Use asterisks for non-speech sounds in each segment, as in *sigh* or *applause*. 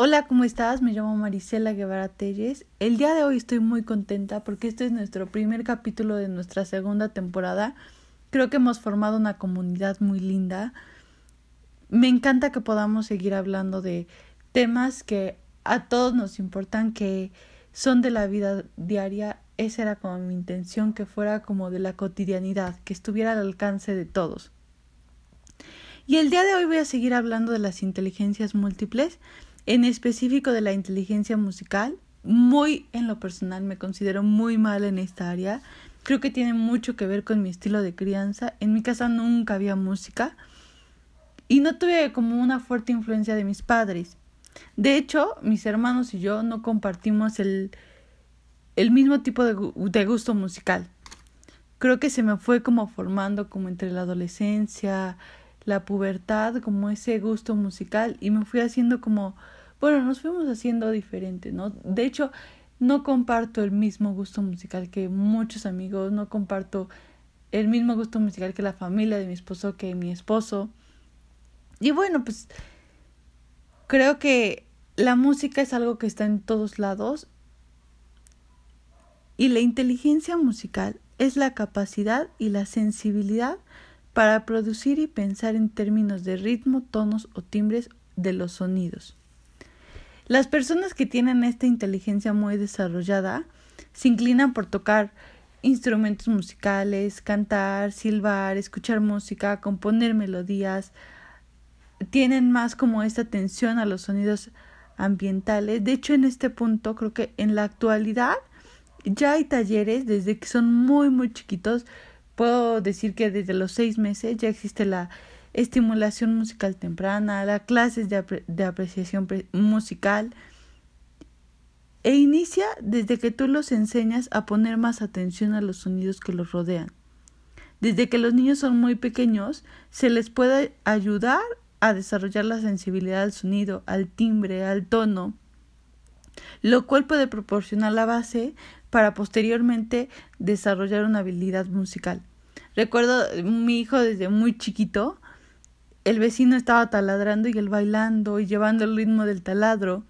Hola, ¿cómo estás? Me llamo Marisela Guevara Telles. El día de hoy estoy muy contenta porque este es nuestro primer capítulo de nuestra segunda temporada. Creo que hemos formado una comunidad muy linda. Me encanta que podamos seguir hablando de temas que a todos nos importan, que son de la vida diaria. Esa era como mi intención, que fuera como de la cotidianidad, que estuviera al alcance de todos. Y el día de hoy voy a seguir hablando de las inteligencias múltiples en específico de la inteligencia musical. Muy en lo personal me considero muy mal en esta área. Creo que tiene mucho que ver con mi estilo de crianza. En mi casa nunca había música y no tuve como una fuerte influencia de mis padres. De hecho, mis hermanos y yo no compartimos el, el mismo tipo de, de gusto musical. Creo que se me fue como formando como entre la adolescencia, la pubertad, como ese gusto musical y me fui haciendo como bueno, nos fuimos haciendo diferente, ¿no? De hecho, no comparto el mismo gusto musical que muchos amigos, no comparto el mismo gusto musical que la familia de mi esposo, que mi esposo. Y bueno, pues creo que la música es algo que está en todos lados y la inteligencia musical es la capacidad y la sensibilidad para producir y pensar en términos de ritmo, tonos o timbres de los sonidos. Las personas que tienen esta inteligencia muy desarrollada se inclinan por tocar instrumentos musicales, cantar, silbar, escuchar música, componer melodías, tienen más como esta atención a los sonidos ambientales. De hecho, en este punto creo que en la actualidad ya hay talleres desde que son muy muy chiquitos. Puedo decir que desde los seis meses ya existe la estimulación musical temprana, las clases de, de apreciación musical e inicia desde que tú los enseñas a poner más atención a los sonidos que los rodean. Desde que los niños son muy pequeños, se les puede ayudar a desarrollar la sensibilidad al sonido, al timbre, al tono, lo cual puede proporcionar la base para posteriormente desarrollar una habilidad musical. Recuerdo mi hijo desde muy chiquito el vecino estaba taladrando y él bailando y llevando el ritmo del taladro.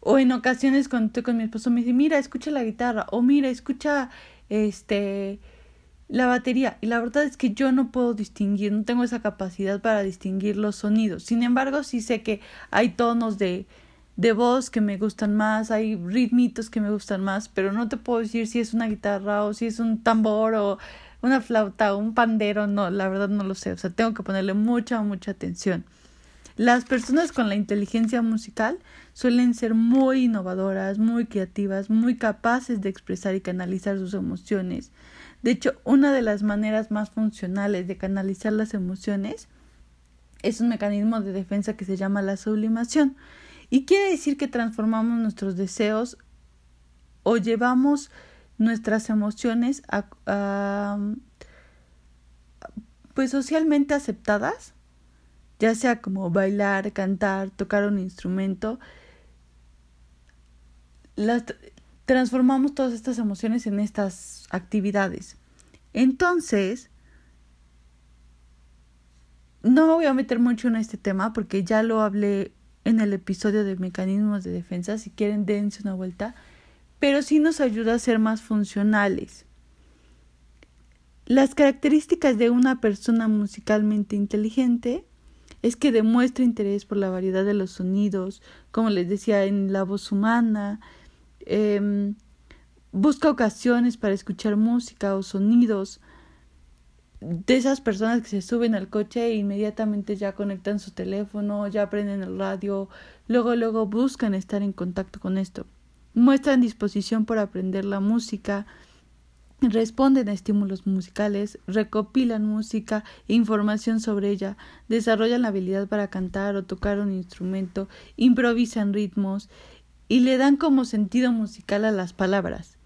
O en ocasiones cuando estoy con mi esposo me dice, mira, escucha la guitarra, o mira, escucha este la batería. Y la verdad es que yo no puedo distinguir, no tengo esa capacidad para distinguir los sonidos. Sin embargo, sí sé que hay tonos de, de voz que me gustan más, hay ritmitos que me gustan más, pero no te puedo decir si es una guitarra o si es un tambor o una flauta, un pandero, no, la verdad no lo sé, o sea, tengo que ponerle mucha, mucha atención. Las personas con la inteligencia musical suelen ser muy innovadoras, muy creativas, muy capaces de expresar y canalizar sus emociones. De hecho, una de las maneras más funcionales de canalizar las emociones es un mecanismo de defensa que se llama la sublimación. Y quiere decir que transformamos nuestros deseos o llevamos nuestras emociones pues socialmente aceptadas, ya sea como bailar, cantar, tocar un instrumento, las transformamos todas estas emociones en estas actividades. Entonces, no me voy a meter mucho en este tema porque ya lo hablé en el episodio de mecanismos de defensa. Si quieren, dense una vuelta pero sí nos ayuda a ser más funcionales. Las características de una persona musicalmente inteligente es que demuestra interés por la variedad de los sonidos, como les decía, en la voz humana, em, busca ocasiones para escuchar música o sonidos de esas personas que se suben al coche e inmediatamente ya conectan su teléfono, ya prenden el radio, luego luego buscan estar en contacto con esto muestran disposición por aprender la música, responden a estímulos musicales, recopilan música e información sobre ella, desarrollan la habilidad para cantar o tocar un instrumento, improvisan ritmos y le dan como sentido musical a las palabras.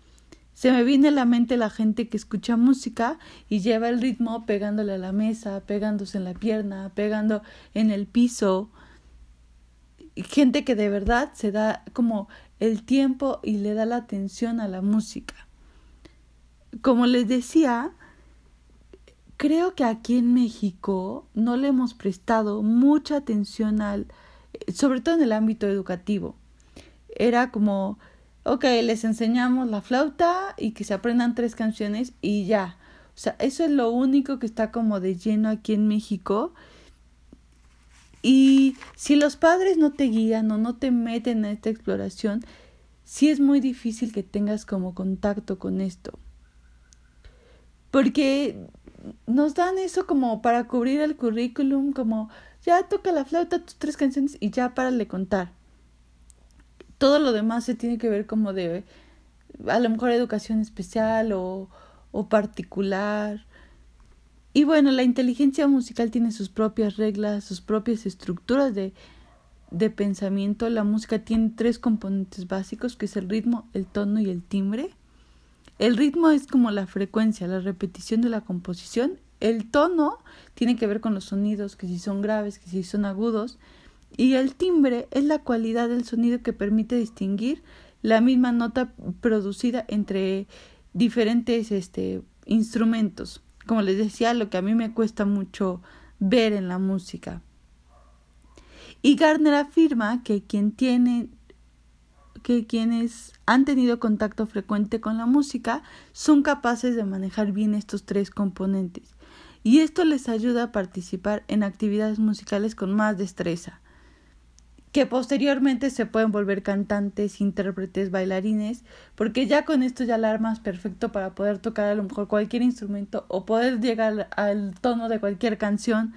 Se me viene a la mente la gente que escucha música y lleva el ritmo pegándole a la mesa, pegándose en la pierna, pegando en el piso. Gente que de verdad se da como el tiempo y le da la atención a la música. Como les decía, creo que aquí en México no le hemos prestado mucha atención al sobre todo en el ámbito educativo. Era como, ok, les enseñamos la flauta y que se aprendan tres canciones y ya. O sea, eso es lo único que está como de lleno aquí en México. Y si los padres no te guían o no te meten en esta exploración, sí es muy difícil que tengas como contacto con esto. Porque nos dan eso como para cubrir el currículum, como ya toca la flauta, tus tres canciones y ya para le contar. Todo lo demás se tiene que ver como de a lo mejor educación especial o, o particular. Y bueno, la inteligencia musical tiene sus propias reglas, sus propias estructuras de, de pensamiento. La música tiene tres componentes básicos, que es el ritmo, el tono y el timbre. El ritmo es como la frecuencia, la repetición de la composición. El tono tiene que ver con los sonidos, que si son graves, que si son agudos. Y el timbre es la cualidad del sonido que permite distinguir la misma nota producida entre diferentes este, instrumentos. Como les decía, lo que a mí me cuesta mucho ver en la música. Y Gardner afirma que que quienes han tenido contacto frecuente con la música son capaces de manejar bien estos tres componentes y esto les ayuda a participar en actividades musicales con más destreza, que posteriormente se pueden volver cantantes, intérpretes, bailarines, porque ya con esto ya la armas perfecto para poder tocar a lo mejor cualquier instrumento o poder llegar al tono de cualquier canción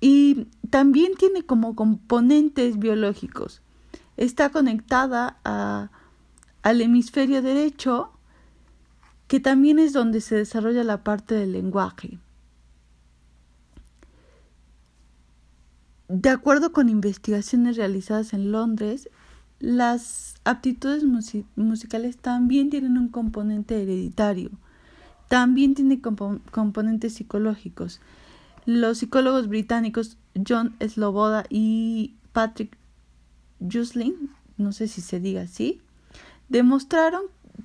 y también tiene como componentes biológicos. Está conectada a, al hemisferio derecho, que también es donde se desarrolla la parte del lenguaje. De acuerdo con investigaciones realizadas en Londres, las aptitudes musicales también tienen un componente hereditario, también tiene componentes psicológicos. Los psicólogos británicos John Sloboda y Patrick Juslin, no sé si se diga así, demostraron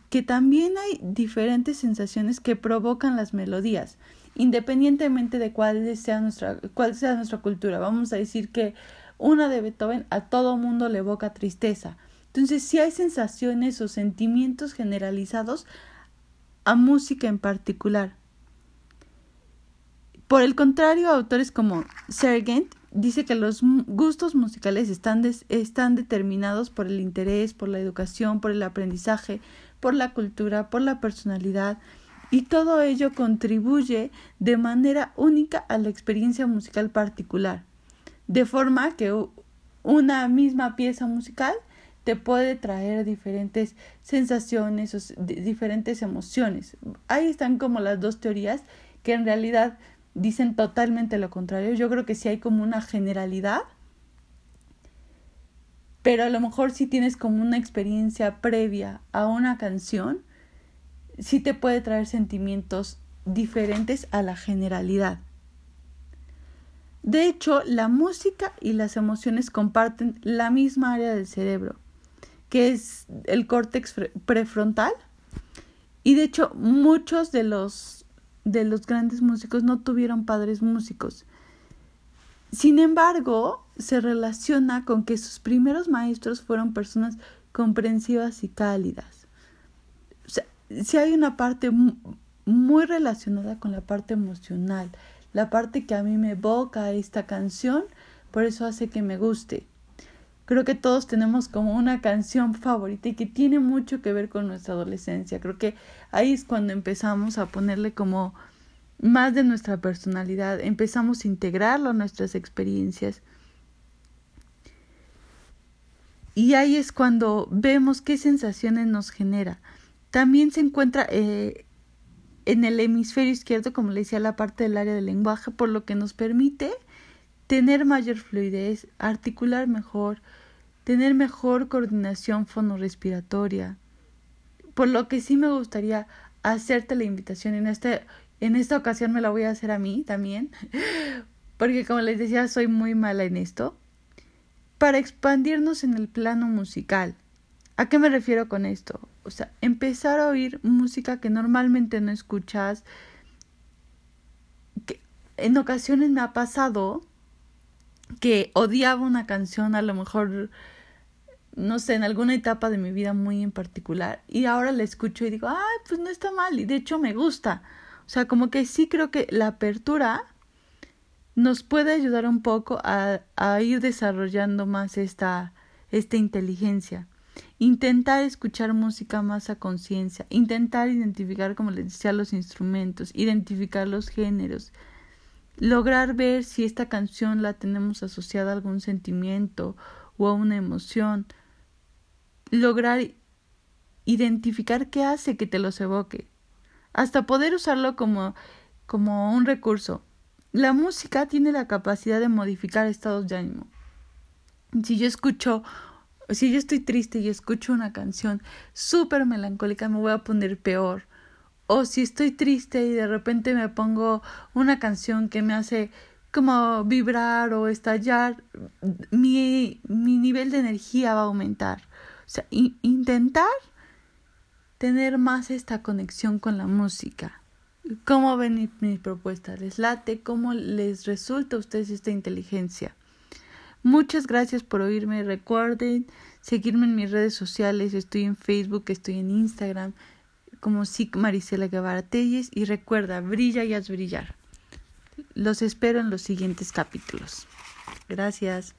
que también hay diferentes sensaciones que provocan las melodías, independientemente de cuál sea nuestra, cuál sea nuestra cultura. Vamos a decir que una de Beethoven a todo mundo le evoca tristeza. Entonces, si hay sensaciones o sentimientos generalizados a música en particular. Por el contrario, autores como Sergent dice que los gustos musicales están, están determinados por el interés, por la educación, por el aprendizaje, por la cultura, por la personalidad, y todo ello contribuye de manera única a la experiencia musical particular, de forma que una misma pieza musical te puede traer diferentes sensaciones o diferentes emociones. Ahí están como las dos teorías que en realidad dicen totalmente lo contrario. Yo creo que sí hay como una generalidad, pero a lo mejor si tienes como una experiencia previa a una canción, sí te puede traer sentimientos diferentes a la generalidad. De hecho, la música y las emociones comparten la misma área del cerebro, que es el córtex prefrontal. Y de hecho, muchos de los de los grandes músicos no tuvieron padres músicos. Sin embargo, se relaciona con que sus primeros maestros fueron personas comprensivas y cálidas. Si hay una parte muy relacionada con la parte emocional, la parte que a mí me evoca esta canción, por eso hace que me guste. Creo que todos tenemos como una canción favorita y que tiene mucho que ver con nuestra adolescencia. Creo que ahí es cuando empezamos a ponerle como más de nuestra personalidad, empezamos a integrarlo a nuestras experiencias. Y ahí es cuando vemos qué sensaciones nos genera. También se encuentra eh, en el hemisferio izquierdo, como le decía, la parte del área del lenguaje, por lo que nos permite tener mayor fluidez, articular mejor, tener mejor coordinación fonorrespiratoria. Por lo que sí me gustaría hacerte la invitación en este en esta ocasión me la voy a hacer a mí también, *laughs* porque como les decía, soy muy mala en esto, para expandirnos en el plano musical. ¿A qué me refiero con esto? O sea, empezar a oír música que normalmente no escuchas. Que en ocasiones me ha pasado que odiaba una canción a lo mejor no sé, en alguna etapa de mi vida muy en particular y ahora la escucho y digo, ah, pues no está mal y de hecho me gusta. O sea, como que sí creo que la apertura nos puede ayudar un poco a, a ir desarrollando más esta, esta inteligencia. Intentar escuchar música más a conciencia, intentar identificar, como les decía, los instrumentos, identificar los géneros, lograr ver si esta canción la tenemos asociada a algún sentimiento o a una emoción, lograr identificar qué hace que te los evoque, hasta poder usarlo como, como un recurso. La música tiene la capacidad de modificar estados de ánimo. Si yo escucho, si yo estoy triste y escucho una canción súper melancólica, me voy a poner peor. O si estoy triste y de repente me pongo una canción que me hace como vibrar o estallar, mi, mi nivel de energía va a aumentar. O sea, intentar tener más esta conexión con la música. ¿Cómo ven mi, propuesta? ¿Les late? ¿Cómo les resulta a ustedes esta inteligencia? Muchas gracias por oírme. Recuerden seguirme en mis redes sociales. Estoy en Facebook, estoy en Instagram como SIC Marisela Guevara Telles. Y recuerda, brilla y haz brillar. Los espero en los siguientes capítulos. Gracias.